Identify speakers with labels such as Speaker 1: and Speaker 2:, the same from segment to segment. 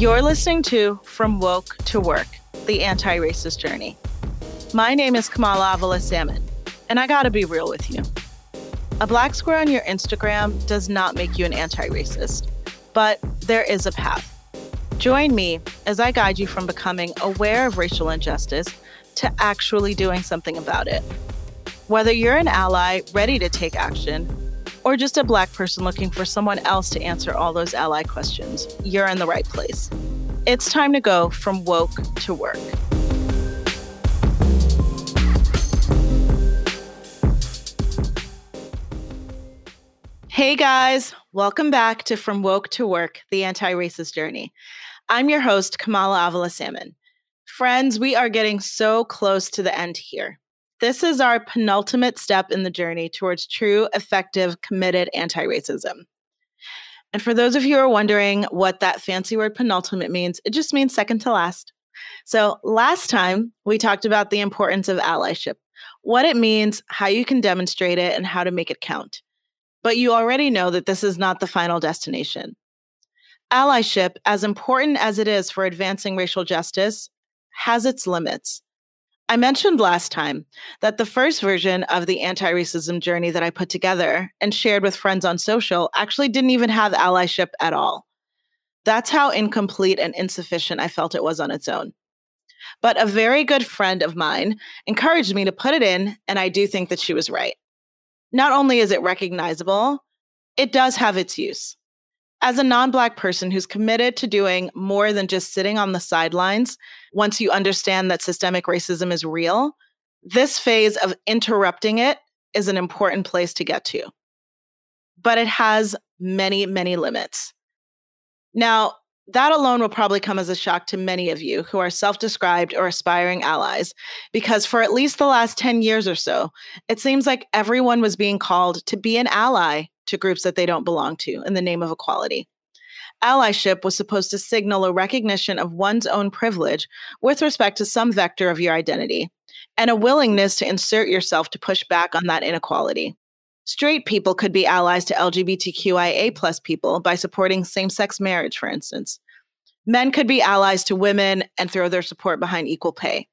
Speaker 1: You're listening to From Woke to Work, the anti racist journey. My name is Kamala Avila Salmon, and I gotta be real with you. A black square on your Instagram does not make you an anti racist, but there is a path. Join me as I guide you from becoming aware of racial injustice to actually doing something about it. Whether you're an ally ready to take action, or just a black person looking for someone else to answer all those ally questions, you're in the right place. It's time to go from woke to work. Hey guys, welcome back to From Woke to Work, the anti racist journey. I'm your host, Kamala Avila Salmon. Friends, we are getting so close to the end here. This is our penultimate step in the journey towards true, effective, committed anti racism. And for those of you who are wondering what that fancy word penultimate means, it just means second to last. So, last time we talked about the importance of allyship, what it means, how you can demonstrate it, and how to make it count. But you already know that this is not the final destination. Allyship, as important as it is for advancing racial justice, has its limits. I mentioned last time that the first version of the anti racism journey that I put together and shared with friends on social actually didn't even have allyship at all. That's how incomplete and insufficient I felt it was on its own. But a very good friend of mine encouraged me to put it in, and I do think that she was right. Not only is it recognizable, it does have its use. As a non Black person who's committed to doing more than just sitting on the sidelines, once you understand that systemic racism is real, this phase of interrupting it is an important place to get to. But it has many, many limits. Now, that alone will probably come as a shock to many of you who are self described or aspiring allies, because for at least the last 10 years or so, it seems like everyone was being called to be an ally to groups that they don't belong to in the name of equality. Allyship was supposed to signal a recognition of one's own privilege with respect to some vector of your identity and a willingness to insert yourself to push back on that inequality. Straight people could be allies to LGBTQIA plus people by supporting same sex marriage, for instance. Men could be allies to women and throw their support behind equal pay.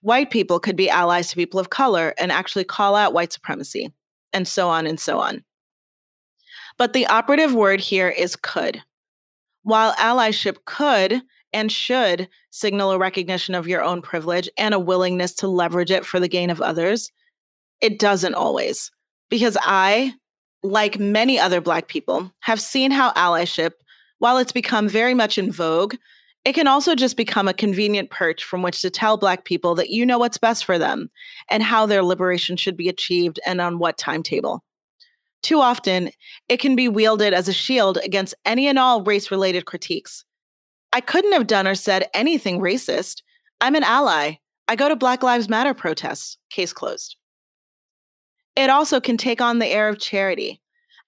Speaker 1: White people could be allies to people of color and actually call out white supremacy, and so on and so on. But the operative word here is could. While allyship could and should signal a recognition of your own privilege and a willingness to leverage it for the gain of others, it doesn't always. Because I, like many other Black people, have seen how allyship, while it's become very much in vogue, it can also just become a convenient perch from which to tell Black people that you know what's best for them and how their liberation should be achieved and on what timetable. Too often, it can be wielded as a shield against any and all race related critiques. I couldn't have done or said anything racist. I'm an ally. I go to Black Lives Matter protests. Case closed. It also can take on the air of charity.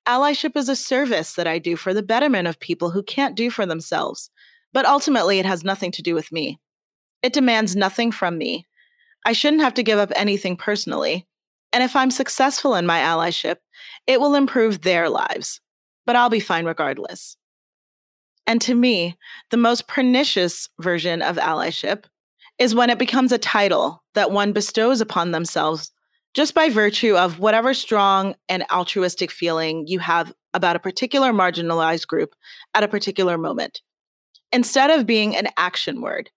Speaker 1: Allyship is a service that I do for the betterment of people who can't do for themselves, but ultimately it has nothing to do with me. It demands nothing from me. I shouldn't have to give up anything personally. And if I'm successful in my allyship, it will improve their lives, but I'll be fine regardless. And to me, the most pernicious version of allyship is when it becomes a title that one bestows upon themselves just by virtue of whatever strong and altruistic feeling you have about a particular marginalized group at a particular moment. Instead of being an action word,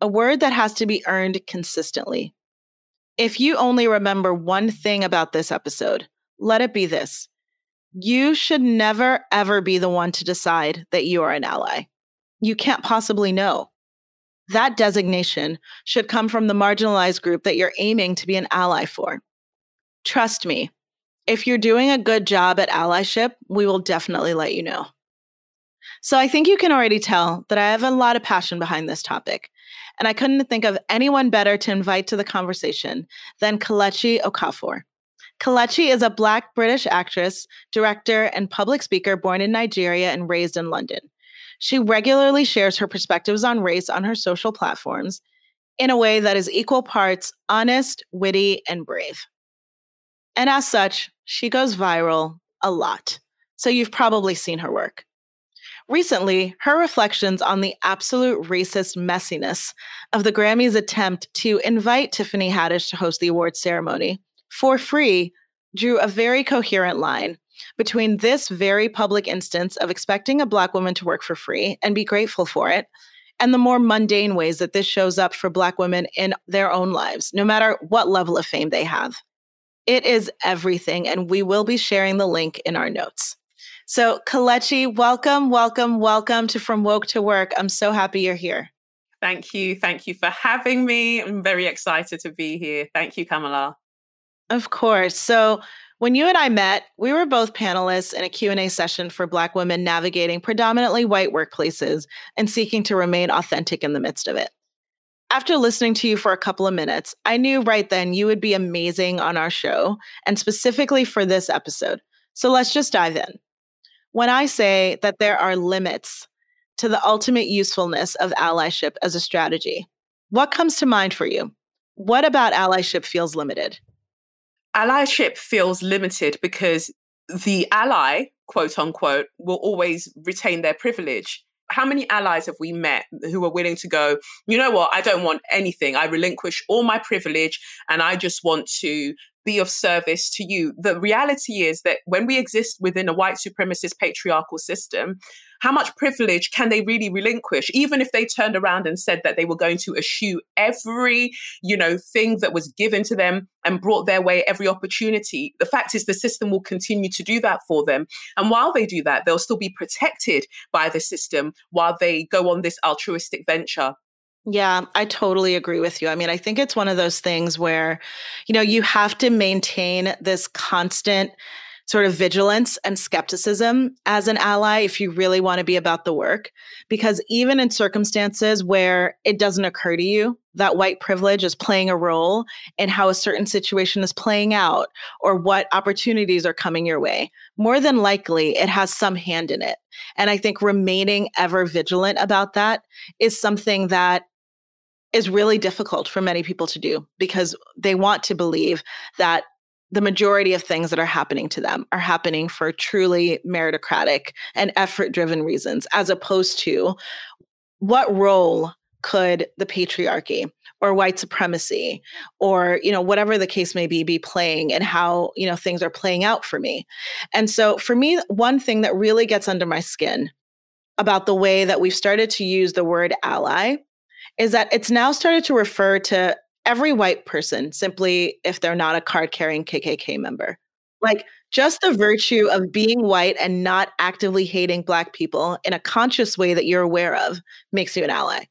Speaker 1: a word that has to be earned consistently. If you only remember one thing about this episode, let it be this you should never, ever be the one to decide that you are an ally. You can't possibly know. That designation should come from the marginalized group that you're aiming to be an ally for. Trust me, if you're doing a good job at allyship, we will definitely let you know. So I think you can already tell that I have a lot of passion behind this topic, and I couldn't think of anyone better to invite to the conversation than Kelechi Okafor. Kelechi is a Black British actress, director, and public speaker born in Nigeria and raised in London. She regularly shares her perspectives on race on her social platforms in a way that is equal parts honest, witty, and brave. And as such, she goes viral a lot. So you've probably seen her work. Recently, her reflections on the absolute racist messiness of the Grammys' attempt to invite Tiffany Haddish to host the awards ceremony for free drew a very coherent line between this very public instance of expecting a Black woman to work for free and be grateful for it, and the more mundane ways that this shows up for Black women in their own lives, no matter what level of fame they have. It is everything, and we will be sharing the link in our notes. So, Kelechi, welcome, welcome, welcome to From Woke to Work. I'm so happy you're here.
Speaker 2: Thank you. Thank you for having me. I'm very excited to be here. Thank you, Kamala.
Speaker 1: Of course. So, when you and I met, we were both panelists in a Q&A session for Black women navigating predominantly white workplaces and seeking to remain authentic in the midst of it. After listening to you for a couple of minutes, I knew right then you would be amazing on our show and specifically for this episode. So let's just dive in. When I say that there are limits to the ultimate usefulness of allyship as a strategy, what comes to mind for you? What about allyship feels limited?
Speaker 2: Allyship feels limited because the ally, quote unquote, will always retain their privilege. How many allies have we met who are willing to go, you know what, I don't want anything. I relinquish all my privilege and I just want to be of service to you. The reality is that when we exist within a white supremacist patriarchal system, how much privilege can they really relinquish? Even if they turned around and said that they were going to eschew every you know thing that was given to them and brought their way every opportunity the fact is the system will continue to do that for them. And while they do that they'll still be protected by the system while they go on this altruistic venture
Speaker 1: yeah, I totally agree with you. I mean, I think it's one of those things where, you know, you have to maintain this constant sort of vigilance and skepticism as an ally if you really want to be about the work. Because even in circumstances where it doesn't occur to you that white privilege is playing a role in how a certain situation is playing out or what opportunities are coming your way, more than likely it has some hand in it. And I think remaining ever vigilant about that is something that is really difficult for many people to do because they want to believe that the majority of things that are happening to them are happening for truly meritocratic and effort driven reasons, as opposed to what role could the patriarchy or white supremacy or you know whatever the case may be be playing and how you know things are playing out for me. And so for me one thing that really gets under my skin about the way that we've started to use the word ally is that it's now started to refer to every white person simply if they're not a card carrying KKK member. Like just the virtue of being white and not actively hating Black people in a conscious way that you're aware of makes you an ally.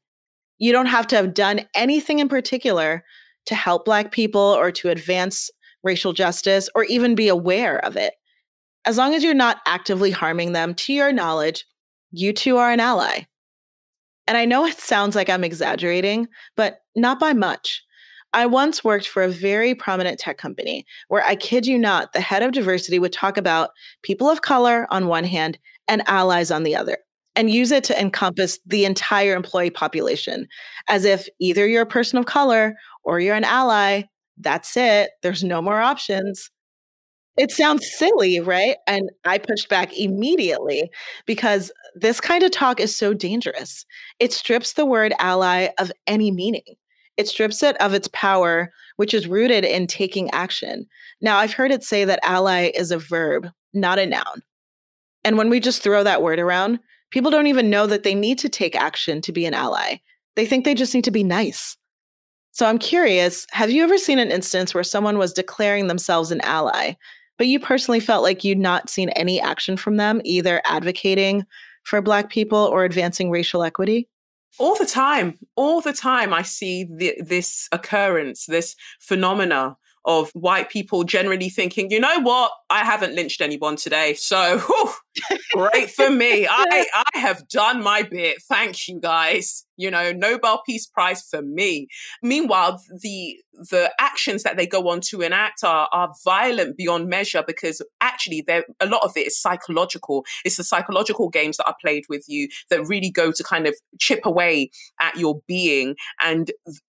Speaker 1: You don't have to have done anything in particular to help Black people or to advance racial justice or even be aware of it. As long as you're not actively harming them, to your knowledge, you too are an ally. And I know it sounds like I'm exaggerating, but not by much. I once worked for a very prominent tech company where I kid you not, the head of diversity would talk about people of color on one hand and allies on the other and use it to encompass the entire employee population as if either you're a person of color or you're an ally. That's it. There's no more options. It sounds silly, right? And I pushed back immediately because this kind of talk is so dangerous. It strips the word ally of any meaning. It strips it of its power, which is rooted in taking action. Now, I've heard it say that ally is a verb, not a noun. And when we just throw that word around, people don't even know that they need to take action to be an ally. They think they just need to be nice. So I'm curious have you ever seen an instance where someone was declaring themselves an ally, but you personally felt like you'd not seen any action from them, either advocating for Black people or advancing racial equity?
Speaker 2: all the time all the time i see the, this occurrence this phenomena of white people generally thinking you know what? I haven't lynched anyone today so whew, great for me. I i have done my bit. Thank you guys. You know nobel peace prize for me. Meanwhile the the actions that they go on to enact are are violent beyond measure because actually there a lot of it is psychological. It's the psychological games that are played with you that really go to kind of chip away at your being. And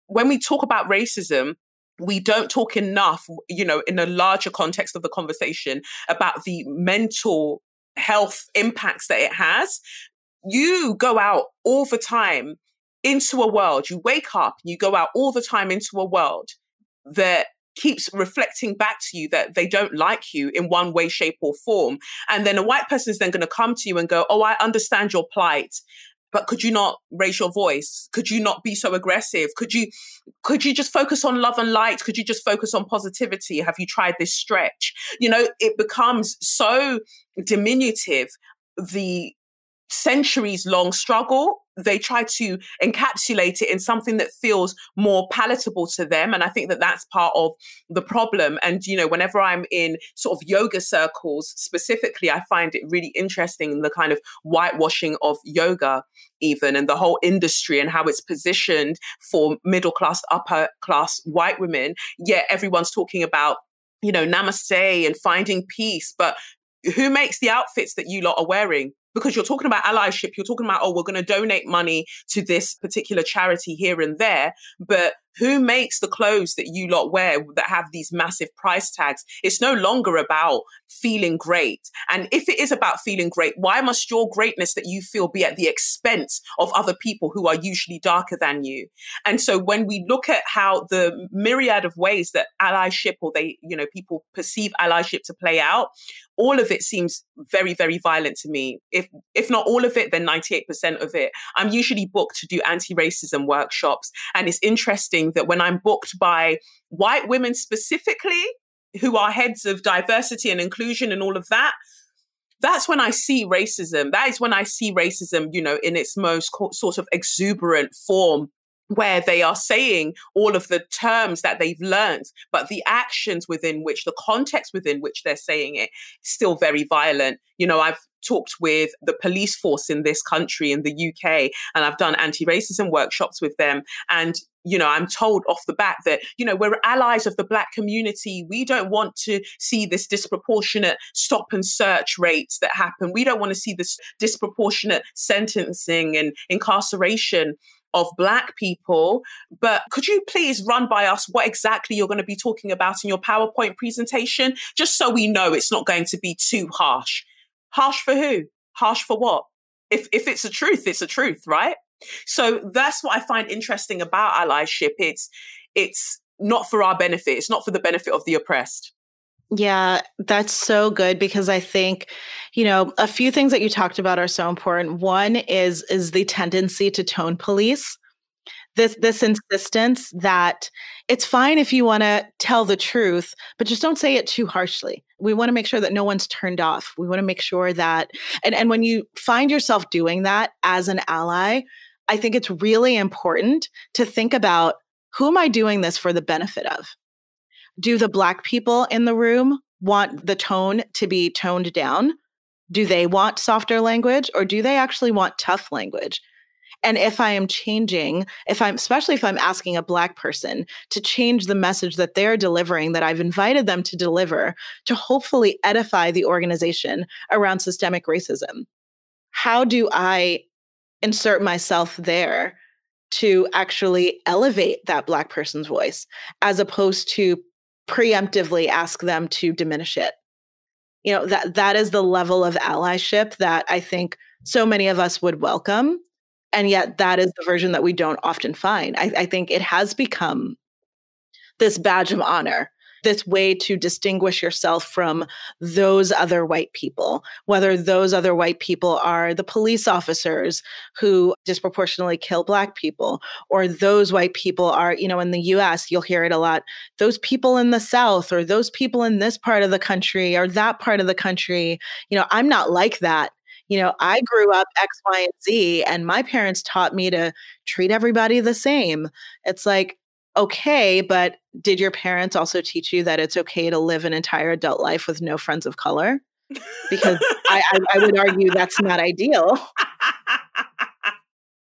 Speaker 2: when we talk about racism we don't talk enough, you know, in a larger context of the conversation about the mental health impacts that it has you go out all the time into a world, you wake up, you go out all the time into a world that keeps reflecting back to you that they don't like you in one way, shape, or form. And then a white person is then going to come to you and go, Oh, I understand your plight. But could you not raise your voice? Could you not be so aggressive? Could you could you just focus on love and light? Could you just focus on positivity? Have you tried this stretch? You know, it becomes so diminutive the centuries long struggle they try to encapsulate it in something that feels more palatable to them and i think that that's part of the problem. And you know whenever i'm in sort of yoga circles specifically i find it really interesting the kind of whitewashing of yoga even and the whole industry and how it's positioned for middle class upper class white women. Yet everyone's talking about you know namaste and finding peace but who makes the outfits that you lot are wearing because you're talking about allyship, you're talking about, oh, we're going to donate money to this particular charity here and there. But who makes the clothes that you lot wear that have these massive price tags? It's no longer about feeling great. And if it is about feeling great, why must your greatness that you feel be at the expense of other people who are usually darker than you? And so when we look at how the myriad of ways that allyship or they, you know, people perceive allyship to play out, all of it seems very, very violent to me. If if not all of it, then 98% of it. I'm usually booked to do anti-racism workshops. And it's interesting that when I'm booked by white women specifically, who are heads of diversity and inclusion and all of that, that's when I see racism. That is when I see racism, you know, in its most co- sort of exuberant form where they are saying all of the terms that they've learned, but the actions within which, the context within which they're saying it, still very violent. You know, I've talked with the police force in this country, in the UK, and I've done anti racism workshops with them. And you know, I'm told off the bat that, you know, we're allies of the Black community. We don't want to see this disproportionate stop and search rates that happen. We don't want to see this disproportionate sentencing and incarceration of Black people. But could you please run by us what exactly you're going to be talking about in your PowerPoint presentation, just so we know it's not going to be too harsh? Harsh for who? Harsh for what? If, if it's a truth, it's a truth, right? So that's what I find interesting about allyship. It's it's not for our benefit. It's not for the benefit of the oppressed.
Speaker 1: Yeah, that's so good because I think, you know, a few things that you talked about are so important. One is is the tendency to tone police. This this insistence that it's fine if you want to tell the truth, but just don't say it too harshly. We want to make sure that no one's turned off. We want to make sure that and and when you find yourself doing that as an ally, I think it's really important to think about who am I doing this for the benefit of? do the black people in the room want the tone to be toned down? Do they want softer language or do they actually want tough language? And if I am changing, if I'm, especially if I'm asking a Black person to change the message that they're delivering, that I've invited them to deliver to hopefully edify the organization around systemic racism, how do I insert myself there to actually elevate that Black person's voice as opposed to preemptively ask them to diminish it. You know, that that is the level of allyship that I think so many of us would welcome. And yet that is the version that we don't often find. I, I think it has become this badge of honor this way to distinguish yourself from those other white people, whether those other white people are the police officers who disproportionately kill Black people, or those white people are, you know, in the US, you'll hear it a lot, those people in the South, or those people in this part of the country, or that part of the country. You know, I'm not like that you know, I grew up X, Y, and Z, and my parents taught me to treat everybody the same. It's like, okay, but did your parents also teach you that it's okay to live an entire adult life with no friends of color? Because I, I, I would argue that's not ideal.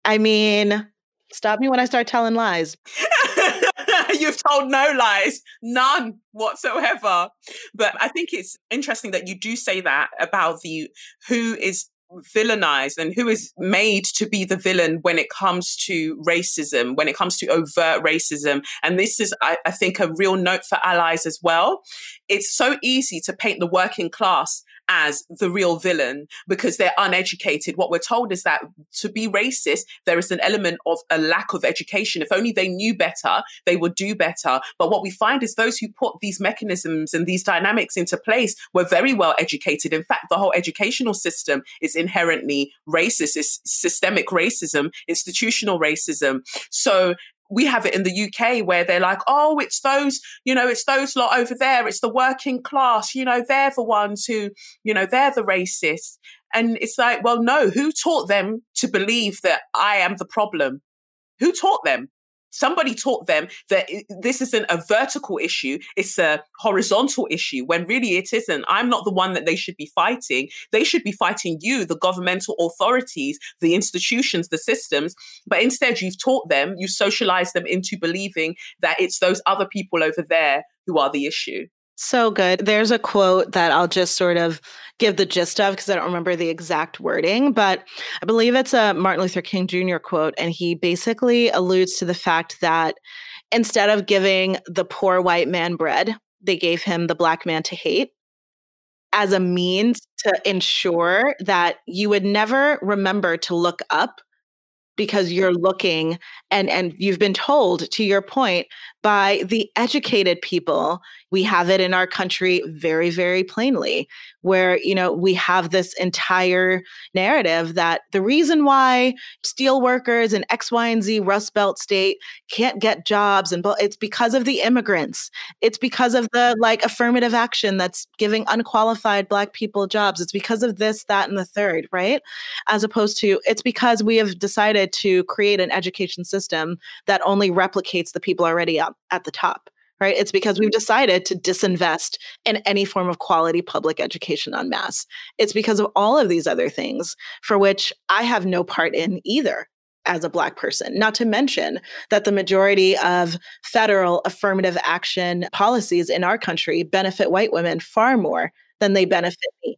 Speaker 1: I mean, stop me when I start telling lies.
Speaker 2: You've told no lies, none whatsoever. But I think it's interesting that you do say that about the who is villainized and who is made to be the villain when it comes to racism, when it comes to overt racism. And this is, I, I, think, a real note for allies as well. It's so easy to paint the working class as the real villain because they're uneducated. What we're told is that to be racist, there is an element of a lack of education. If only they knew better, they would do better. But what we find is those who put these mechanisms and these dynamics into place were very well educated. In fact, the whole educational system is inherently racist. It's systemic racism, institutional racism. So we have it in the UK where they're like, oh, it's those, you know, it's those lot over there. It's the working class, you know, they're the ones who, you know, they're the racists. And it's like, well, no, who taught them to believe that I am the problem? Who taught them? Somebody taught them that this isn't a vertical issue it's a horizontal issue when really it isn't. I'm not the one that they should be fighting. They should be fighting you the governmental authorities the institutions the systems. But instead you've taught them you socialize them into believing that it's those other people over there who are the issue
Speaker 1: so good. There's a quote that I'll just sort of give the gist of because I don't remember the exact wording, but I believe it's a Martin Luther King Jr. quote. And he basically alludes to the fact that instead of giving the poor white man bread, they gave him the black man to hate as a means to ensure that you would never remember to look up because you're looking and and you've been told to your point by the educated people. We have it in our country very very plainly where you know we have this entire narrative that the reason why steel workers in x y and z rust belt state can't get jobs and it's because of the immigrants. It's because of the like affirmative action that's giving unqualified black people jobs. It's because of this that and the third right? As opposed to it's because we have decided to create an education system that only replicates the people already up at the top right? It's because we've decided to disinvest in any form of quality public education en masse. It's because of all of these other things for which I have no part in either as a Black person. Not to mention that the majority of federal affirmative action policies in our country benefit white women far more than they benefit me.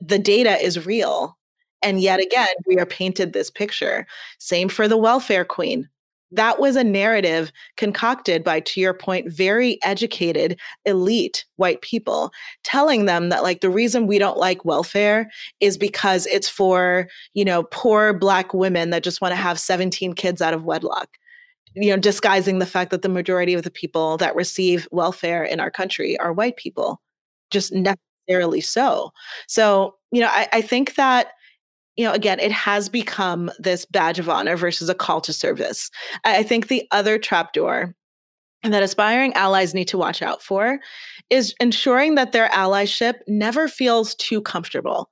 Speaker 1: The data is real. And yet again, we are painted this picture. Same for the welfare queen that was a narrative concocted by to your point very educated elite white people telling them that like the reason we don't like welfare is because it's for you know poor black women that just want to have 17 kids out of wedlock you know disguising the fact that the majority of the people that receive welfare in our country are white people just necessarily so. So you know I, I think that you know, again, it has become this badge of honor versus a call to service. I think the other trapdoor that aspiring allies need to watch out for is ensuring that their allyship never feels too comfortable.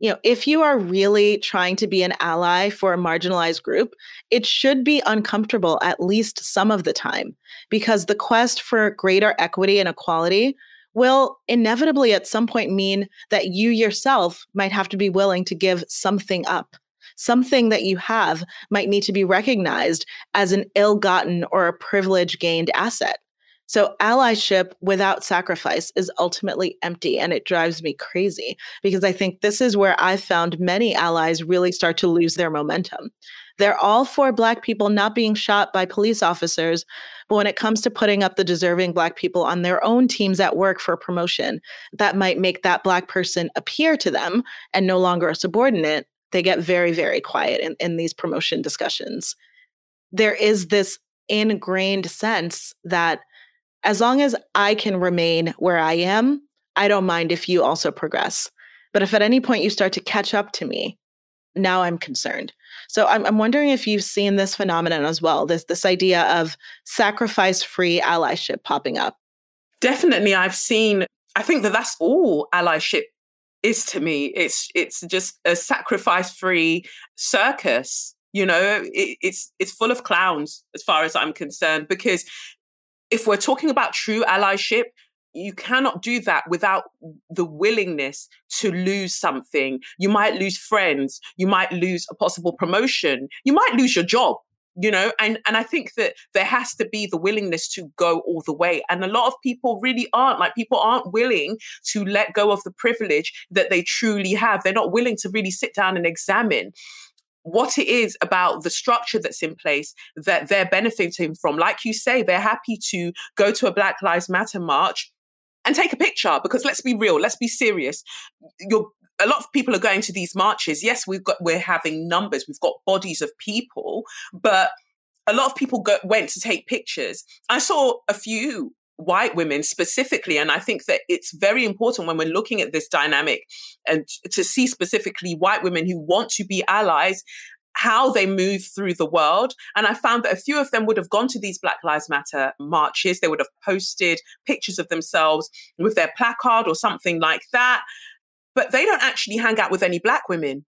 Speaker 1: You know, if you are really trying to be an ally for a marginalized group, it should be uncomfortable at least some of the time because the quest for greater equity and equality will inevitably at some point mean that you yourself might have to be willing to give something up. Something that you have might need to be recognized as an ill gotten or a privilege gained asset. So, allyship without sacrifice is ultimately empty, and it drives me crazy because I think this is where I've found many allies really start to lose their momentum. They're all for Black people not being shot by police officers. But when it comes to putting up the deserving Black people on their own teams at work for promotion, that might make that Black person appear to them and no longer a subordinate. They get very, very quiet in, in these promotion discussions. There is this ingrained sense that as long as I can remain where I am, I don't mind if you also progress. But if at any point you start to catch up to me, now I'm concerned. So I'm, I'm wondering if you've seen this phenomenon as well, this this idea of sacrifice-free allyship popping up.
Speaker 2: Definitely, I've seen. I think that that's all allyship is to me. It's it's just a sacrifice-free circus. You know, it, it's it's full of clowns as far as I'm concerned. Because if we're talking about true allyship, you cannot do that without the willingness to lose something. You might lose friends, you might lose a possible promotion, you might lose your job, you know, and and I think that there has to be the willingness to go all the way. And a lot of people really aren't like people aren't willing to let go of the privilege that they truly have. They're not willing to really sit down and examine what it is about the structure that's in place that they're benefiting from. Like you say, they're happy to go to a Black Lives Matter march and take a picture because let's be real, let's be serious. You're a lot of people are going to these marches. Yes, we've got we're having numbers, we've got bodies of people, but a lot of people go, went to take pictures. I saw a few white women specifically, and I think that it's very important when we're looking at this dynamic and to see specifically white women who want to be allies how they move through the world. And I found that a few of them would have gone to these Black Lives Matter marches. They would have posted pictures of themselves with their placard or something like that. But they don't actually hang out with any Black women.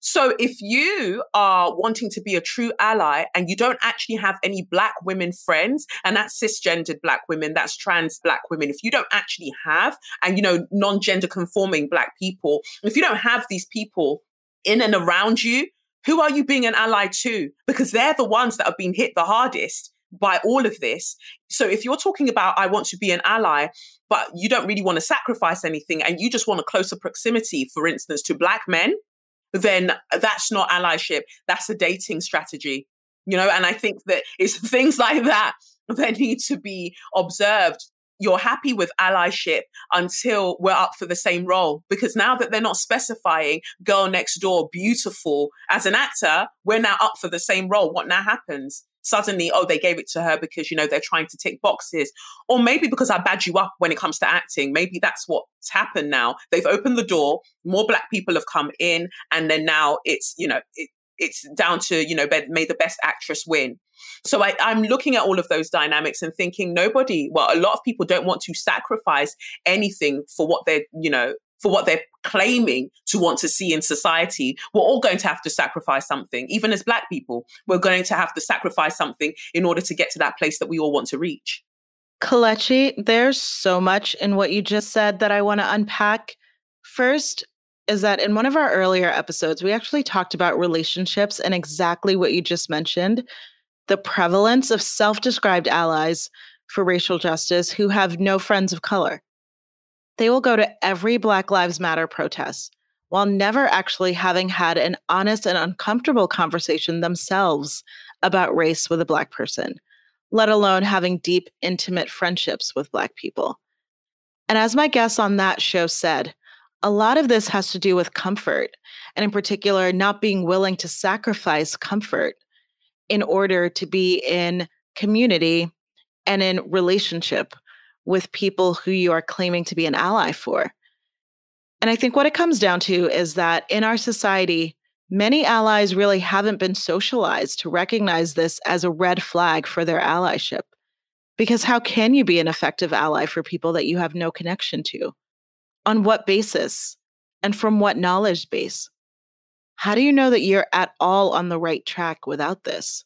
Speaker 2: So if you are wanting to be a true ally and you don't actually have any black women friends, and that's cisgendered black women, that's trans black women, if you don't actually have, and you know, non-gender conforming black people, if you don't have these people in and around you, who are you being an ally to? Because they're the ones that have been hit the hardest by all of this. So if you're talking about, I want to be an ally, but you don't really want to sacrifice anything and you just want a closer proximity, for instance, to Black men, then that's not allyship. That's a dating strategy, you know? And I think that it's things like that that need to be observed you're happy with allyship until we're up for the same role. Because now that they're not specifying girl next door, beautiful as an actor, we're now up for the same role. What now happens? Suddenly, oh, they gave it to her because, you know, they're trying to tick boxes. Or maybe because I badge you up when it comes to acting. Maybe that's what's happened now. They've opened the door, more black people have come in, and then now it's, you know, it, it's down to, you know, may the best actress win. So I, I'm looking at all of those dynamics and thinking nobody, well, a lot of people don't want to sacrifice anything for what they're, you know, for what they're claiming to want to see in society, we're all going to have to sacrifice something. Even as Black people, we're going to have to sacrifice something in order to get to that place that we all want to reach.
Speaker 1: Kelechi, there's so much in what you just said that I want to unpack. First, is that in one of our earlier episodes, we actually talked about relationships and exactly what you just mentioned the prevalence of self described allies for racial justice who have no friends of color. They will go to every Black Lives Matter protest while never actually having had an honest and uncomfortable conversation themselves about race with a Black person, let alone having deep, intimate friendships with Black people. And as my guest on that show said, a lot of this has to do with comfort, and in particular, not being willing to sacrifice comfort in order to be in community and in relationship with people who you are claiming to be an ally for. And I think what it comes down to is that in our society, many allies really haven't been socialized to recognize this as a red flag for their allyship. Because how can you be an effective ally for people that you have no connection to? On what basis? And from what knowledge base? How do you know that you're at all on the right track without this?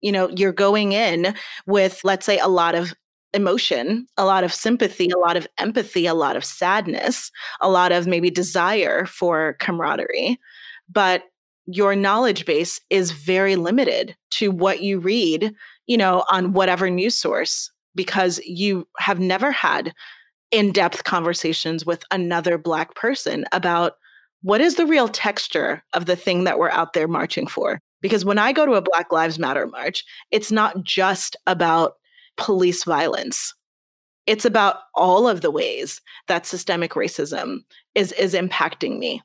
Speaker 1: You know, you're going in with, let's say, a lot of emotion, a lot of sympathy, a lot of empathy, a lot of sadness, a lot of maybe desire for camaraderie. But your knowledge base is very limited to what you read, you know, on whatever news source because you have never had in depth conversations with another Black person about what is the real texture of the thing that we're out there marching for. Because when I go to a Black Lives Matter march, it's not just about police violence. It's about all of the ways that systemic racism is is impacting me.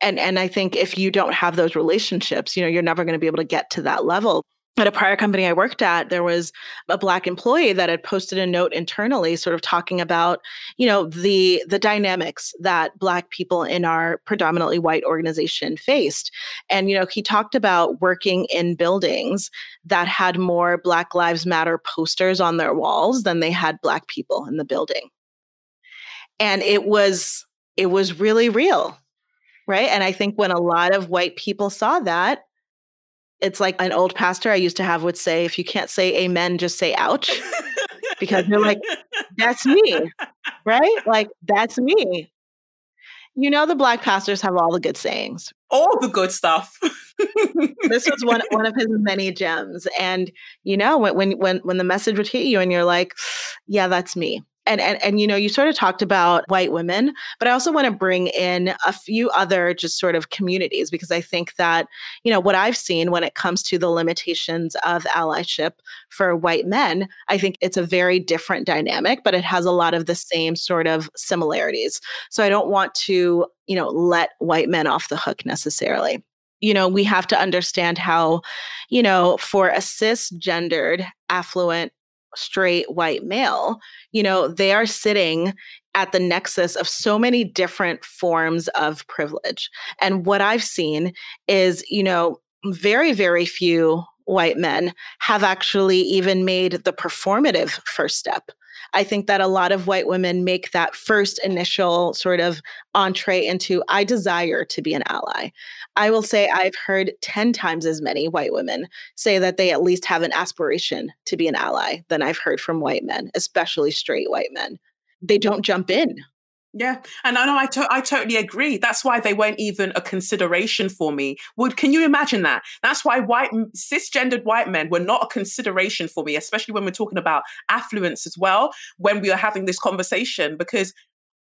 Speaker 1: And and I think if you don't have those relationships, you know, you're never going to be able to get to that level at a prior company I worked at, there was a black employee that had posted a note internally, sort of talking about, you know, the the dynamics that black people in our predominantly white organization faced. And, you know, he talked about working in buildings that had more Black Lives Matter posters on their walls than they had black people in the building. And it was it was really real. Right. And I think when a lot of white people saw that, it's like an old pastor I used to have would say, if you can't say amen, just say ouch. because they're like, that's me, right? Like, that's me. You know, the black pastors have all the good sayings,
Speaker 2: all the good stuff.
Speaker 1: this was one one of his many gems, and you know, when when when when the message would hit you, and you're like, yeah, that's me. And, and and you know you sort of talked about white women but i also want to bring in a few other just sort of communities because i think that you know what i've seen when it comes to the limitations of allyship for white men i think it's a very different dynamic but it has a lot of the same sort of similarities. So i don't want to you know let white men off the hook necessarily. You know we have to understand how you know for a cisgendered affluent straight white male, you know, they are sitting at the nexus of so many different forms of privilege. And what I've seen is, you know, very, very few white men have actually even made the performative first step. I think that a lot of white women make that first initial sort of entree into, I desire to be an ally. I will say I've heard 10 times as many white women say that they at least have an aspiration to be an ally than I've heard from white men, especially straight white men. They don't jump in.
Speaker 2: Yeah, and I know I, to- I totally agree. That's why they weren't even a consideration for me. Would can you imagine that? That's why white cisgendered white men were not a consideration for me, especially when we're talking about affluence as well. When we are having this conversation, because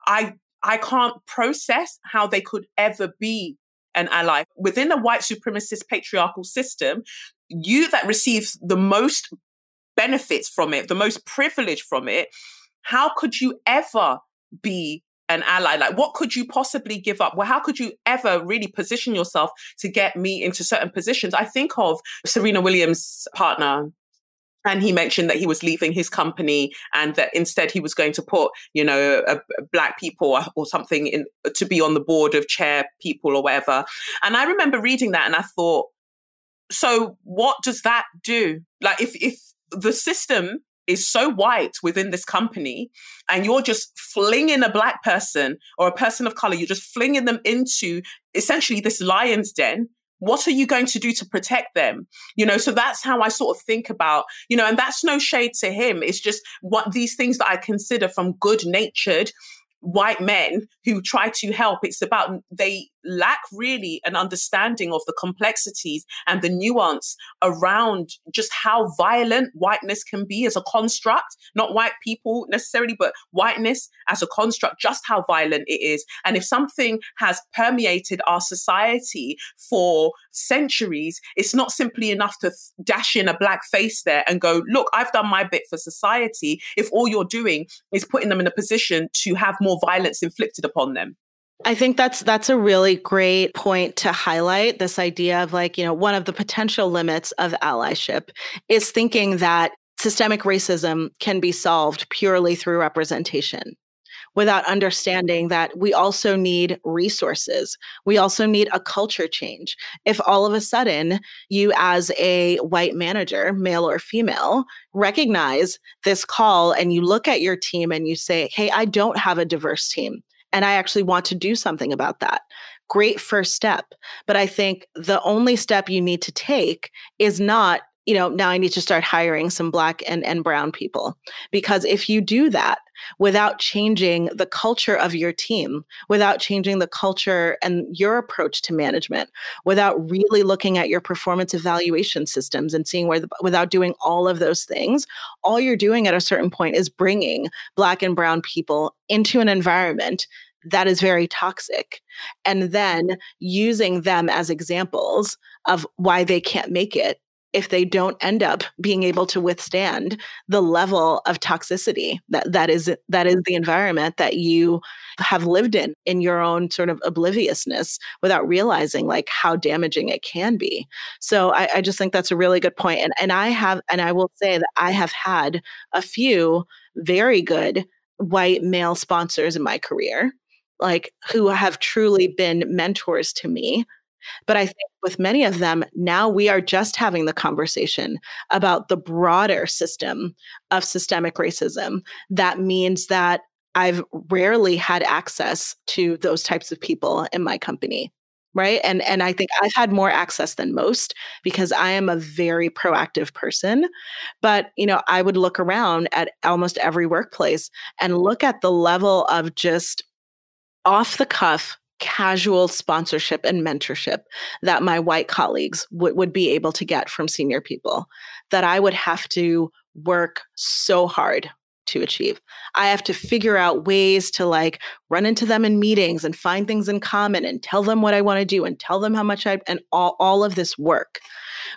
Speaker 2: I I can't process how they could ever be an ally within a white supremacist patriarchal system. You that receives the most benefits from it, the most privilege from it. How could you ever be an ally? Like, what could you possibly give up? Well, how could you ever really position yourself to get me into certain positions? I think of Serena Williams' partner, and he mentioned that he was leaving his company and that instead he was going to put you know a, a black people or something in to be on the board of chair people or whatever and i remember reading that and i thought so what does that do like if if the system is so white within this company and you're just flinging a black person or a person of color you're just flinging them into essentially this lion's den. What are you going to do to protect them? You know so that's how i sort of think about you know and that's no shade to him. It's just what these things that i consider from good natured white men who try to help. It's about they lack really an understanding of the complexities and the nuance around just how violent whiteness can be as a construct, not white people necessarily, but whiteness as a construct, just how violent it is. And if something has permeated our society for centuries, it's not simply enough to dash in a black face there and go, look, I've done my bit for society. If all you're doing is putting them in a position to have more violence inflicted upon them.
Speaker 1: I think that's that's a really great point to highlight this idea of like, you know, one of the potential limits of allyship is thinking that systemic racism can be solved purely through representation without understanding that we also need resources. We also need a culture change. If all of a sudden you, as a white manager, male or female, recognize this call and you look at your team and you say, Hey, I don't have a diverse team and I actually want to do something about that. Great first step. But I think the only step you need to take is not, you know, now I need to start hiring some black and, and brown people. Because if you do that, without changing the culture of your team, without changing the culture and your approach to management, without really looking at your performance evaluation systems and seeing where, the, without doing all of those things, all you're doing at a certain point is bringing Black and Brown people into an environment that is very toxic and then using them as examples of why they can't make it if they don't end up being able to withstand the level of toxicity that that is that is the environment that you have lived in in your own sort of obliviousness without realizing like how damaging it can be. So I, I just think that's a really good point and and i have and i will say that i have had a few very good white male sponsors in my career like who have truly been mentors to me but I think with many of them, now we are just having the conversation about the broader system of systemic racism. That means that I've rarely had access to those types of people in my company right and and i think i've had more access than most because i am a very proactive person but you know i would look around at almost every workplace and look at the level of just off the cuff casual sponsorship and mentorship that my white colleagues w- would be able to get from senior people that I would have to work so hard to achieve. I have to figure out ways to like run into them in meetings and find things in common and tell them what I want to do and tell them how much I and all, all of this work.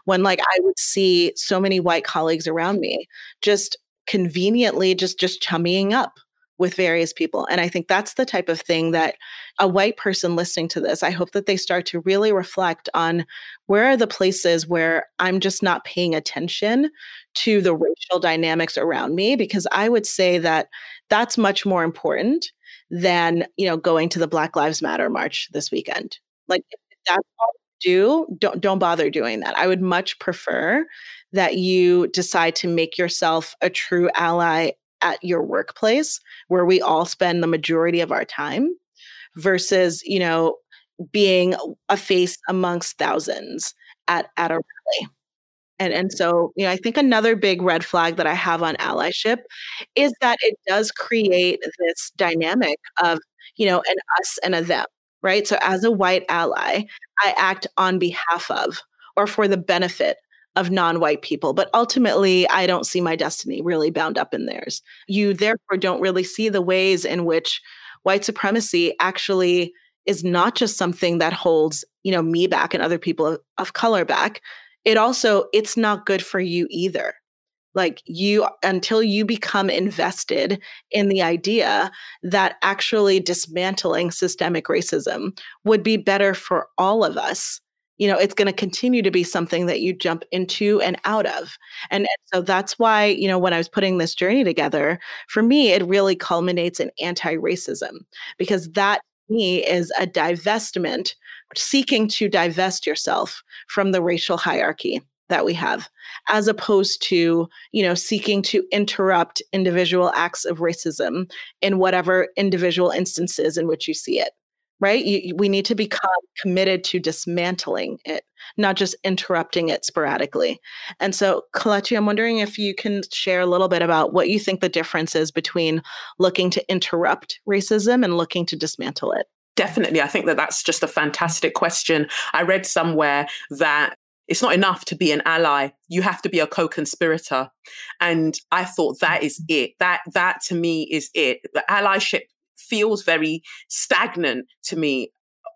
Speaker 1: When like I would see so many white colleagues around me just conveniently just just chummying up with various people. And I think that's the type of thing that a white person listening to this, I hope that they start to really reflect on where are the places where I'm just not paying attention to the racial dynamics around me because I would say that that's much more important than, you know, going to the Black Lives Matter march this weekend. Like if that's all you do, don't don't bother doing that. I would much prefer that you decide to make yourself a true ally at your workplace where we all spend the majority of our time versus, you know, being a face amongst thousands at, at a rally. And, and so, you know, I think another big red flag that I have on allyship is that it does create this dynamic of, you know, an us and a them, right? So as a white ally, I act on behalf of or for the benefit of non white people. But ultimately, I don't see my destiny really bound up in theirs. You therefore don't really see the ways in which white supremacy actually is not just something that holds you know me back and other people of, of color back it also it's not good for you either like you until you become invested in the idea that actually dismantling systemic racism would be better for all of us you know it's going to continue to be something that you jump into and out of. And, and, so that's why you know when i was putting this journey together for me it really culminates in anti-racism because that to me is a divestment seeking to divest yourself from the racial hierarchy that we have as opposed to you know seeking to interrupt individual acts of racism in whatever individual instances in which you see it right? You, we need to mm-hmm. become committed to dismantling it, not just interrupting it sporadically. And so, Kelechi, I'm wondering if you can share a little bit about what you think the difference is between looking to interrupt racism and looking to dismantle it.
Speaker 2: Definitely. I think that that's just a fantastic question. I read somewhere that it's not enough to be an ally you have to be a co-conspirator and i thought that is mm-hmm. it that that to me is it the allyship feels very stagnant to me.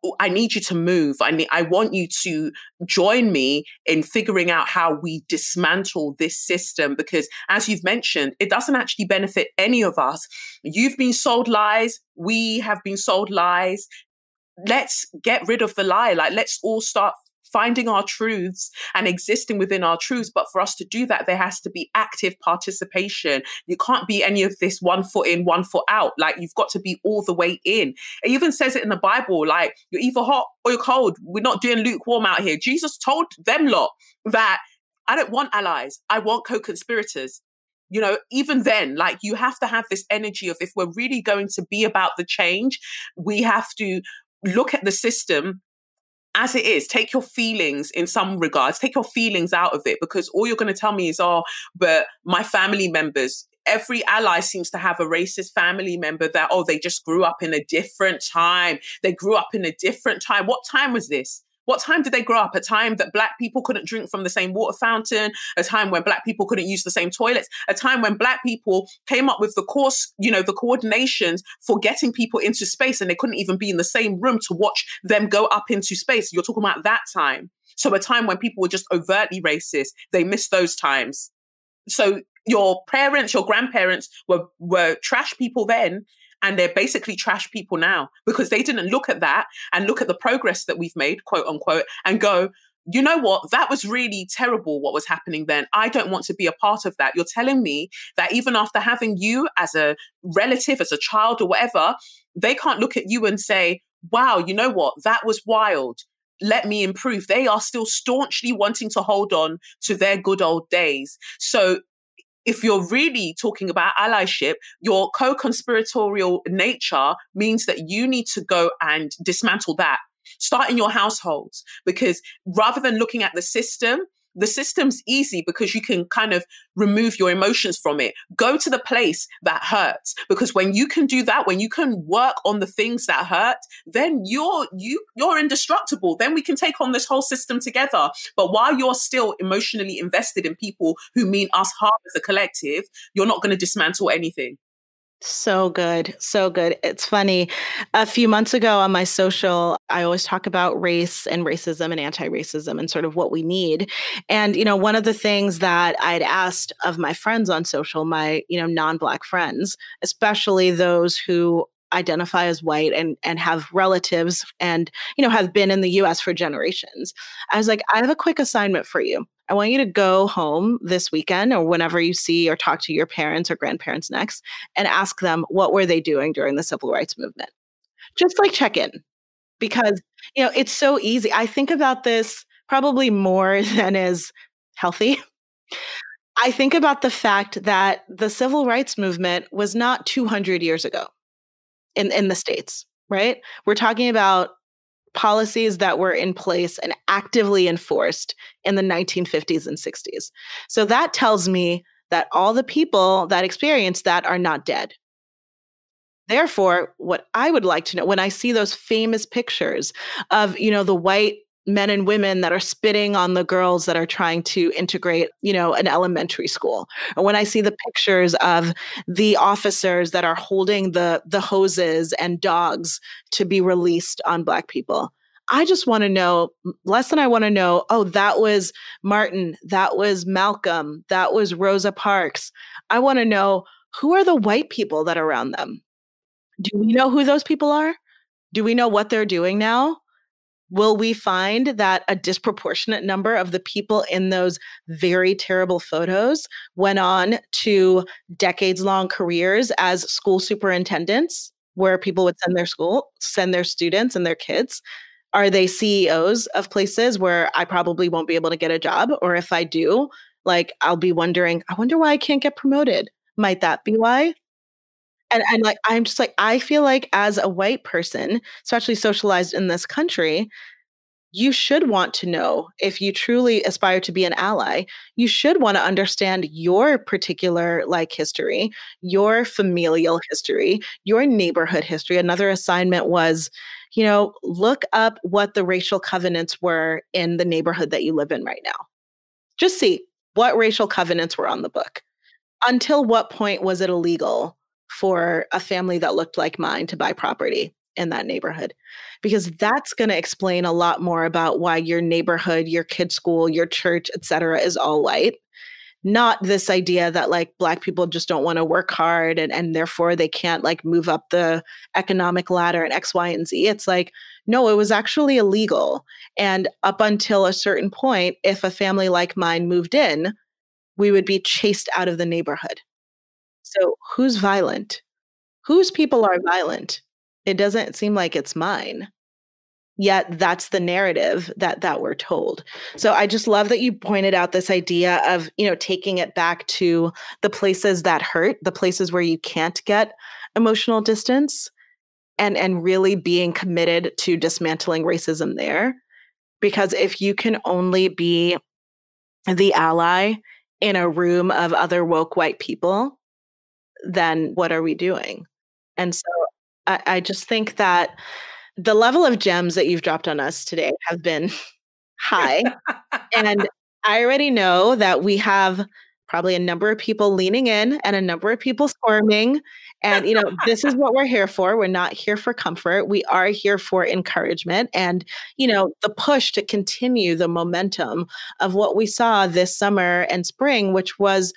Speaker 2: Oh, I need you to move. I need, I want you to join me in figuring out how we dismantle this system because as you've mentioned, it doesn't actually benefit any of us. You've been sold lies. We have been sold lies. Let's get rid of the lie. Like, let's all start finding our truths and existing within our truths. But for us to do that, there has to be active participation. You can't be any of this one foot in, one foot out. Like you've got to be all the way in. It even says it in the Bible, like you're either hot or you're cold. We're not doing lukewarm out here. Jesus told them lot that I don't want allies. I want co-conspirators you know, even then, like you have to have this energy of if we're really going to be about the change, we have to look at the system as it is, take your feelings in some regards, take your feelings out of it because all you're going to tell me is, oh, but my family members, every ally seems to have a racist family member that, oh, they just grew up in a different time. They grew up in a different time. What time was this? What time did they grow up? A time that black people couldn't drink from the same water fountain, a time when black people couldn't use the same toilets, a time when black people came up with the course, you know, the coordinations for getting people into space and they couldn't even be in the same room to watch them go up into space. You're talking about that time. So a time when people were just overtly racist, they missed those times. So your parents, your grandparents were were trash people then, and they're basically trash people now because they didn't look at that and look at the progress that we've made, quote unquote, and go, you know what? That was really terrible what was happening then. I don't want to be a part of that. You're telling me that even after having you as a relative, as a child, or whatever, they can't look at you and say, wow, you know what? That was wild. Let me improve. They are still staunchly wanting to hold on to their good old days. So if you're really talking about allyship, your co conspiratorial nature means that you need to go and dismantle that. Start in your households because rather than looking at the system, the system's easy because you can kind of remove your emotions from it. Go to the place that hurts because when you can do that, when you can work on the things that hurt, then you're you you're indestructible. Then we can take on this whole system together. But while you're still emotionally invested in people who mean us harm as a collective, you're not going to dismantle anything.
Speaker 1: So good. So good. It's funny. A few months ago on my social, I always talk about race and racism and anti racism and sort of what we need. And, you know, one of the things that I'd asked of my friends on social, my, you know, non Black friends, especially those who identify as white and and have relatives and you know have been in the US for generations. I was like I have a quick assignment for you. I want you to go home this weekend or whenever you see or talk to your parents or grandparents next and ask them what were they doing during the civil rights movement. Just like check in because you know it's so easy. I think about this probably more than is healthy. I think about the fact that the civil rights movement was not 200 years ago in in the states, right? We're talking about policies that were in place and actively enforced in the 1950s and 60s. So that tells me that all the people that experienced that are not dead. Therefore, what I would like to know when I see those famous pictures of, you know, the white men and women that are spitting on the girls that are trying to integrate, you know, an elementary school. Or when I see the pictures of the officers that are holding the the hoses and dogs to be released on black people. I just want to know less than I want to know, oh, that was Martin, that was Malcolm, that was Rosa Parks. I want to know who are the white people that are around them? Do we know who those people are? Do we know what they're doing now? Will we find that a disproportionate number of the people in those very terrible photos went on to decades long careers as school superintendents where people would send their school send their students and their kids? Are they CEOs of places where I probably won't be able to get a job? Or if I do like I'll be wondering I wonder why I can't get promoted. Might that be why and and like I'm just like I feel like as a white person, especially socialized in this country, you should want to know if you truly aspire to be an ally. You should want to understand your particular like history your familial history your neighborhood history. Another assignment was you know look up what the racial covenants were in the neighborhood that you live in right now. Just see what racial covenants were on the book. Until what point was it illegal for a family that looked like mine to buy property in that neighborhood because that's going to explain a lot more about why your neighborhood your kid's school your church etc is all white. Not this idea that like black people just don't want to work hard and, and therefore they can't like move up the economic ladder and x y and z. It's like no it was actually illegal. And up until a certain point if a family like mine moved in we would be chased out of the neighborhood so who's violent? Whose people are violent? It doesn't seem like it's mine. Yet that's the narrative that that we're told. So I just love that you pointed out this idea of, you know, taking it back to the places that hurt, the places where you can't get emotional distance and and really being committed to dismantling racism there. Because if you can only be the ally in a room of other woke white people, then what are we doing? And so I, I just think that the level of gems that you've dropped on us today have been high. and I already know that we have probably a number of people leaning in and a number of people squirming. And, you know, this is what we're here for. We're not here for comfort. We are here for encouragement and, you know, the push to continue the momentum of what we saw this summer and spring, which was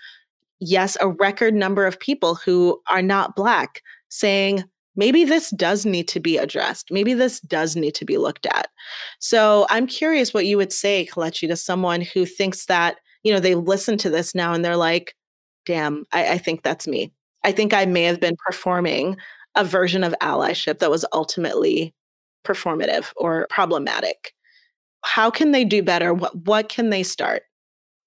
Speaker 1: yes, a record number of people who are not Black saying, maybe this does need to be addressed. Maybe this does need to be looked at. So I'm curious what you would say, Kelechi, to someone who thinks that, you know, they listen to this now and they're like, damn, I, I think that's me. I think I may have been performing a version of allyship that was ultimately performative or problematic. How can they do better? What, what can they start?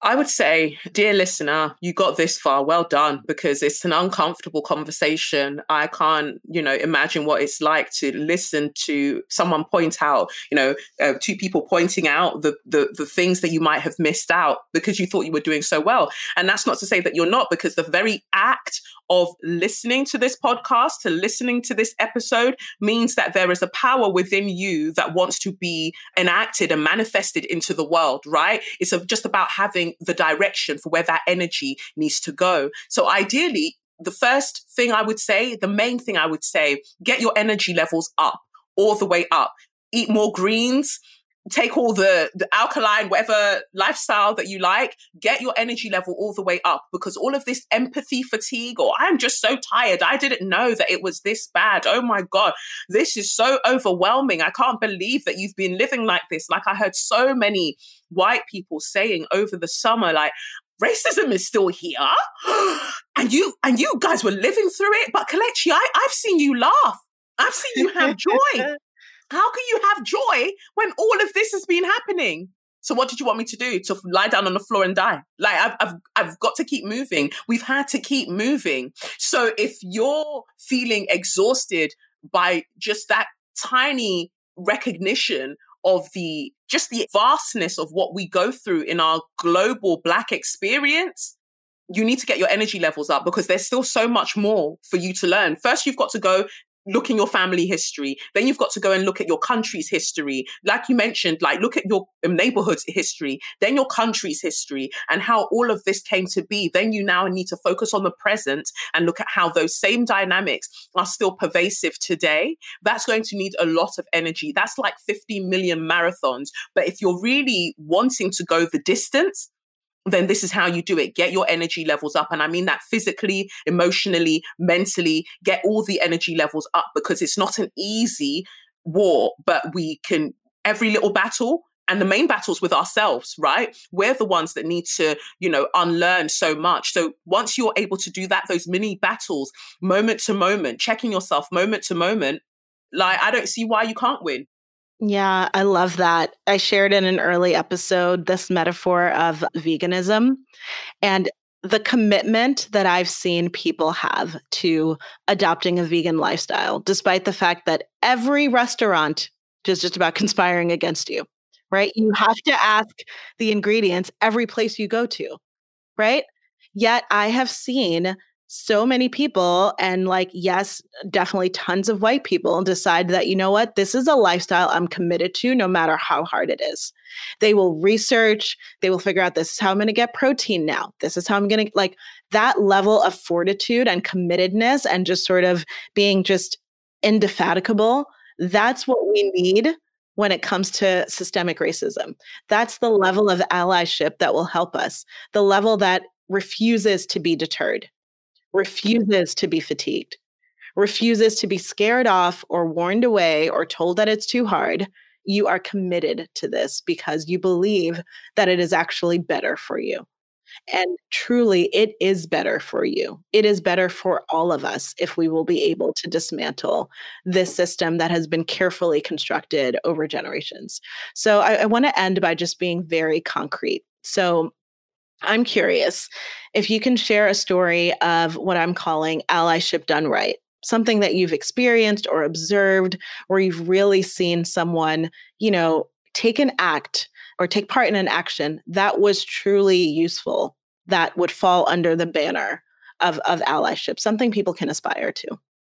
Speaker 2: I would say, dear listener, you got this far. Well done, because it's an uncomfortable conversation. I can't, you know, imagine what it's like to listen to someone point out, you know, uh, two people pointing out the, the the things that you might have missed out because you thought you were doing so well. And that's not to say that you're not, because the very act of listening to this podcast, to listening to this episode, means that there is a power within you that wants to be enacted and manifested into the world, right? It's just about having the direction for where that energy needs to go. So ideally, the first thing I would say, the main thing I would say, get your energy levels up, all the way up. Eat more greens, take all the the alkaline whatever lifestyle that you like get your energy level all the way up because all of this empathy fatigue or i'm just so tired i didn't know that it was this bad. Oh my god this is so overwhelming. I can't believe that you've been living like this. Like i heard so many white people saying over the summer like racism is still here and you and you guys were living through it. But kelechi I, i've seen you laugh. I've seen you have joy how can you have joy when all of this has been happening? So what did you want me to do? To lie down on the floor and die? Like I've I've I've got to keep moving. We've had to keep moving. So if you're feeling exhausted by just that tiny recognition of the just the vastness of what we go through in our global black experience, you need to get your energy levels up because there's still so much more for you to learn. First, you've got to go look in your family history. Then you've got to go and look at your country's history. Like you mentioned, like look at your neighborhood's history, then your country's history and how all of this came to be. Then you now need to focus on the present and look at how those same dynamics are still pervasive today. That's going to need a lot of energy. That's like 50 million marathons. But if you're really wanting to go the distance, then this is how you do it. Get your energy levels up. And I mean that physically, emotionally, mentally, get all the energy levels up because it's not an easy war, but we can, every little battle, and the main battles with ourselves, right? We're the ones that need to, you know, unlearn so much. So once you're able to do that, those mini battles, moment to moment, checking yourself moment to moment, like I don't see why you can't win.
Speaker 1: Yeah, I love that. I shared in an early episode this metaphor of veganism and the commitment that I've seen people have to adopting a vegan lifestyle, despite the fact that every restaurant is just about conspiring against you, right? You have to ask the ingredients every place you go to, right? Yet I have seen so many people and like yes definitely tons of white people decide that you know what? This is a lifestyle i'm committed to no matter how hard it is. They will research they will figure out this is how i'm going to get protein now. This is how i'm going to like that level of fortitude and committedness and just sort of being just indefatigable that's what we need when it comes to systemic racism. That's the level of allyship that will help us the level that refuses to be deterred refuses to be fatigued, refuses to be scared off or warned away or told that it's too hard, you are committed to this because you believe that it is actually better for you. And truly, it is better for you. It is better for all of us if we will be able to dismantle this system that has been carefully constructed over generations. So, I, I want to end by just being very concrete. So, I'm curious if you can share a story of what I'm calling allyship done right, something that you've experienced or observed, where you've really seen someone, you know, take an act or take part in an action that was truly useful, that would fall under the banner of, of allyship, something people can aspire to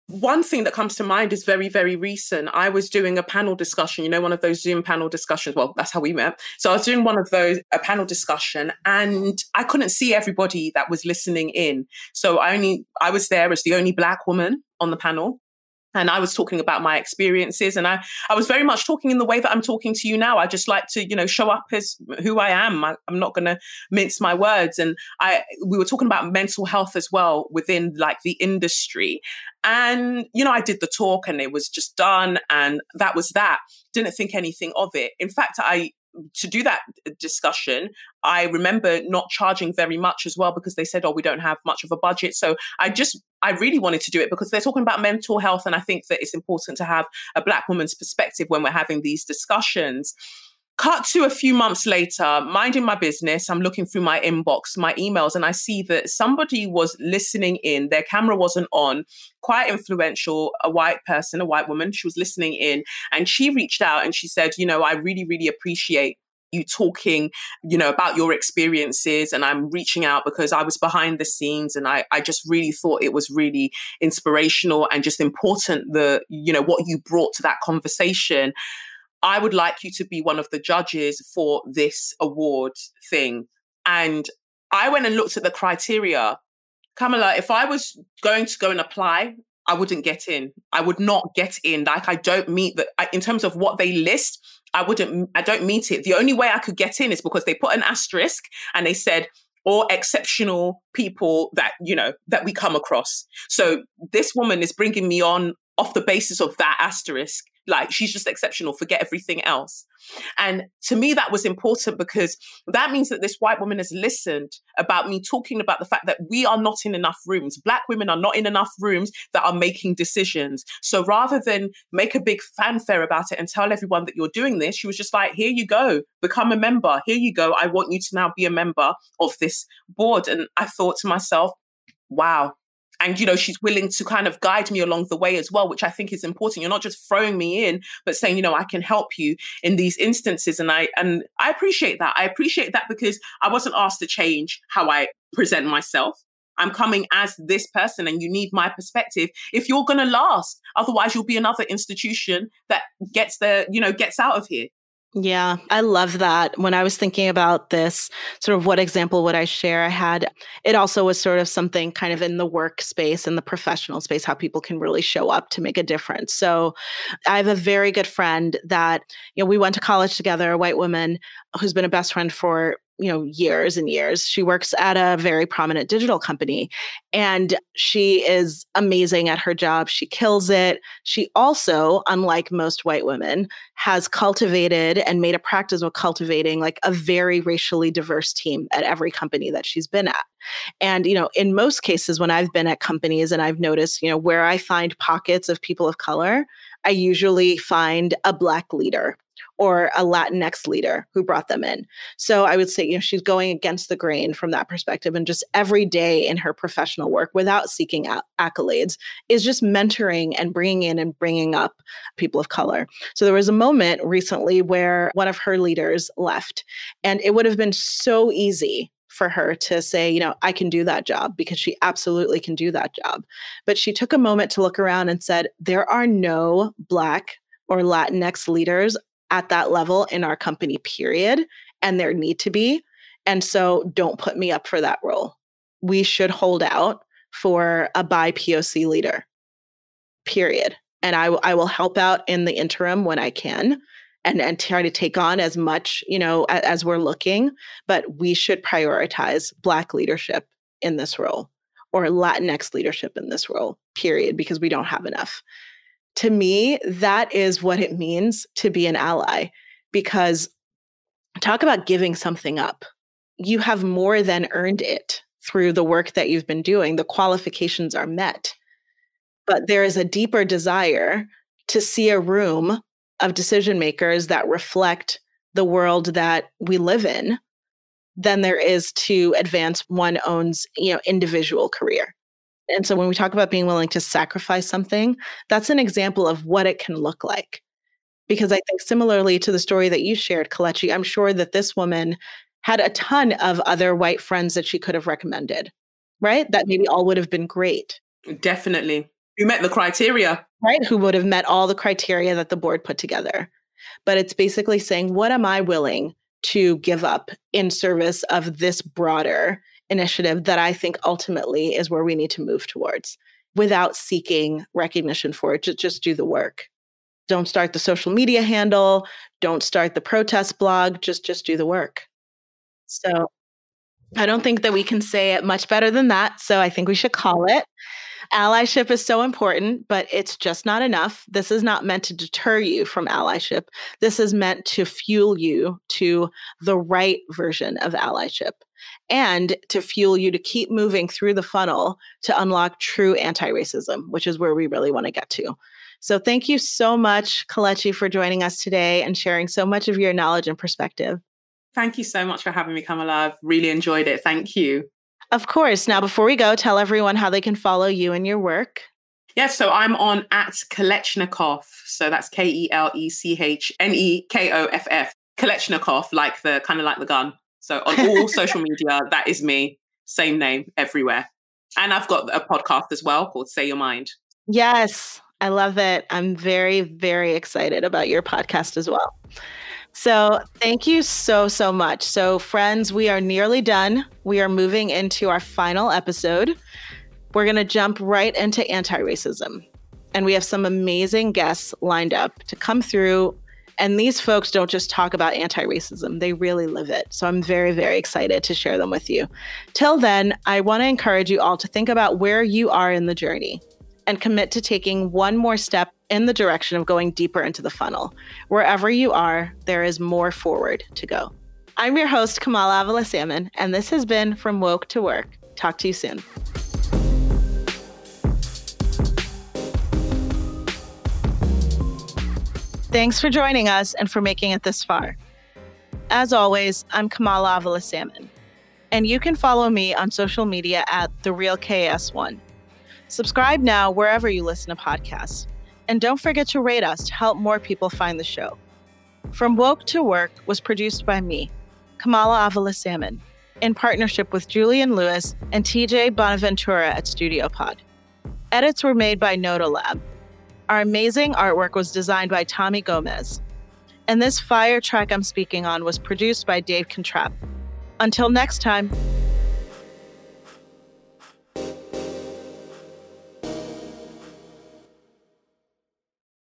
Speaker 2: one thing that comes to mind is very, very recent. I was doing a panel discussion, you know, one of those Zoom panel discussions. Well, that's how we met. So I was doing one of those, a panel discussion, and I couldn't see everybody that was listening in. So I only, I was there as the only Black woman on the panel and I was talking about my experiences and I, I was very much talking in the way that I'm talking to you now. I just like to, you know, show up as who I am. I, am not going to mince my words. And I, we were talking about mental health as well within like the industry. And, you know, I did the talk and it was just done. And that was that. Didn't think anything of it. In fact, I, to do that discussion, I remember not charging very much as well because they said, oh, we don't have much of a budget. So I just, I really wanted to do it because they're talking about mental health. And I think that it's important to have a Black woman's perspective when we're having these discussions. Cut to a few months later, minding my business, I'm looking through my inbox, my emails, and I see that somebody was listening in. Their camera wasn't on, quite influential, a white person, a white woman. She was listening in, and she reached out and she said, You know, I really, really appreciate you talking you know about your experiences and i'm reaching out because i was behind the scenes and i i just really thought it was really inspirational and just important the you know what you brought to that conversation I would like you to be one of the judges for this award thing. And I went and looked at the criteria. Kamala, if I was going to go and apply, I wouldn't get in. I would not get in. Like I don't meet the in terms of what they list. I wouldn't. I don't meet it. The only way I could get in is because they put an asterisk and they said or exceptional people that you know that we come across. So this woman is bringing me on off the basis of that asterisk like she's just exceptional forget everything else. And to me that was important because that means that this white woman has listened about me talking about the fact that we are not in enough rooms. Black women are not in enough rooms that are making decisions. So rather than make a big fanfare about it and tell everyone that you're doing this she was just like here you go become a member. Here you go. I want you to now be a member of this board. And i thought to myself wow and you know she's willing to kind of guide me along the way as well which i think is important. You're not just throwing me in but saying you know i can help you in these instances. And i and i appreciate that. I appreciate that because i wasn't asked to change how i present myself. I'm coming as this person and you need my perspective if you're going to last. Otherwise you'll be another institution that gets the you know gets out of here
Speaker 1: yeah, I love that. When I was thinking about this, sort of what example would I share? I had it also was sort of something kind of in the workspace and the professional space, how people can really show up to make a difference. So I have a very good friend that, you know, we went to college together, a white woman who's been a best friend for you know years and years. She works at a very prominent digital company and she is amazing at her job. She kills it. She also unlike most white women has cultivated and made a practice of cultivating like a very racially diverse team at every company that she's been at. And you know in most cases when i've been at companies and i've noticed you know where i find pockets of people of color i usually find a black leader or a Latinx leader who brought them in. So I would say, you know, she's going against the grain from that perspective. And just every day in her professional work without seeking out accolades is just mentoring and bringing in and bringing up people of color. So there was a moment recently where one of her leaders left, and it would have been so easy for her to say, you know, I can do that job because she absolutely can do that job. But she took a moment to look around and said, there are no Black or Latinx leaders at that level in our company, period. And there need to be. And so don't put me up for that role. We should hold out for a BIPOC leader, period. And I, I will help out in the interim when I can and, and try to take on as much, you know, as, as we're looking. But we should prioritize Black leadership in this role or Latinx leadership in this role, period, because we don't have enough to me, that is what it means to be an ally because talk about giving something up. You have more than earned it through the work that you've been doing. The qualifications are met. But there is a deeper desire to see a room of decision makers that reflect the world that we live in than there is to advance one own's you know individual career and so when we talk about being willing to sacrifice something, that's an example of what it can look like. Because I think similarly to the story that you shared, Kelechi, I'm sure that this woman had a ton of other white friends that she could have recommended, right? That maybe all would have been great.
Speaker 2: Definitely. Who met the criteria.
Speaker 1: Right. Who would have met all the criteria that the board put together. But it's basically saying, what am I willing to give up in service of this broader initiative that I think ultimately is where we need to move towards without seeking recognition for it. Just, just do the work. Don't start the social media handle. Don't start the protest blog. Just just do the work. So I don't think that we can say it much better than that. So I think we should call it. Allyship is so important, but it's just not enough. This is not meant to deter you from allyship. This is meant to fuel you to the right version of allyship and to fuel you to keep moving through the funnel to unlock true anti racism, which is where we really want to get to. So thank you so much, Kelechi, for joining us today and sharing so much of your knowledge and perspective.
Speaker 2: Thank you so much for having me, Kamala. I've really enjoyed it. Thank you.
Speaker 1: Of course. Now, before we go, tell everyone how they can follow you and your work.
Speaker 2: Yes, so I'm on at Kelechnekoff. So that's K E L E C H N E K O F F. Kelechnekoff, like the kind of like the gun. So on all social media, that is me. Same name everywhere. And I've got a podcast as well called Say Your Mind.
Speaker 1: Yes, I love it. I'm very, very excited about your podcast as well. So, thank you so, so much. So, friends, we are nearly done. We are moving into our final episode. We're going to jump right into anti racism. And we have some amazing guests lined up to come through. And these folks don't just talk about anti racism, they really live it. So, I'm very, very excited to share them with you. Till then, I want to encourage you all to think about where you are in the journey and commit to taking one more step in the direction of going deeper into the funnel. Wherever you are, there is more forward to go. I'm your host, Kamala Avila Salmon, and this has been From Woke to Work. Talk to you soon. Thanks for joining us and for making it this far. As always, I'm Kamala Avila Salmon, and you can follow me on social media at The Real KS1. Subscribe now wherever you listen to podcasts. And don't forget to rate us to help more people find the show. From Woke to Work was produced by me, Kamala Avila Salmon, in partnership with Julian Lewis and TJ Bonaventura at Studio Pod. Edits were made by Noda Lab. Our amazing artwork was designed by Tommy Gomez. And this fire track I'm speaking on was produced by Dave Contrap. Until next time.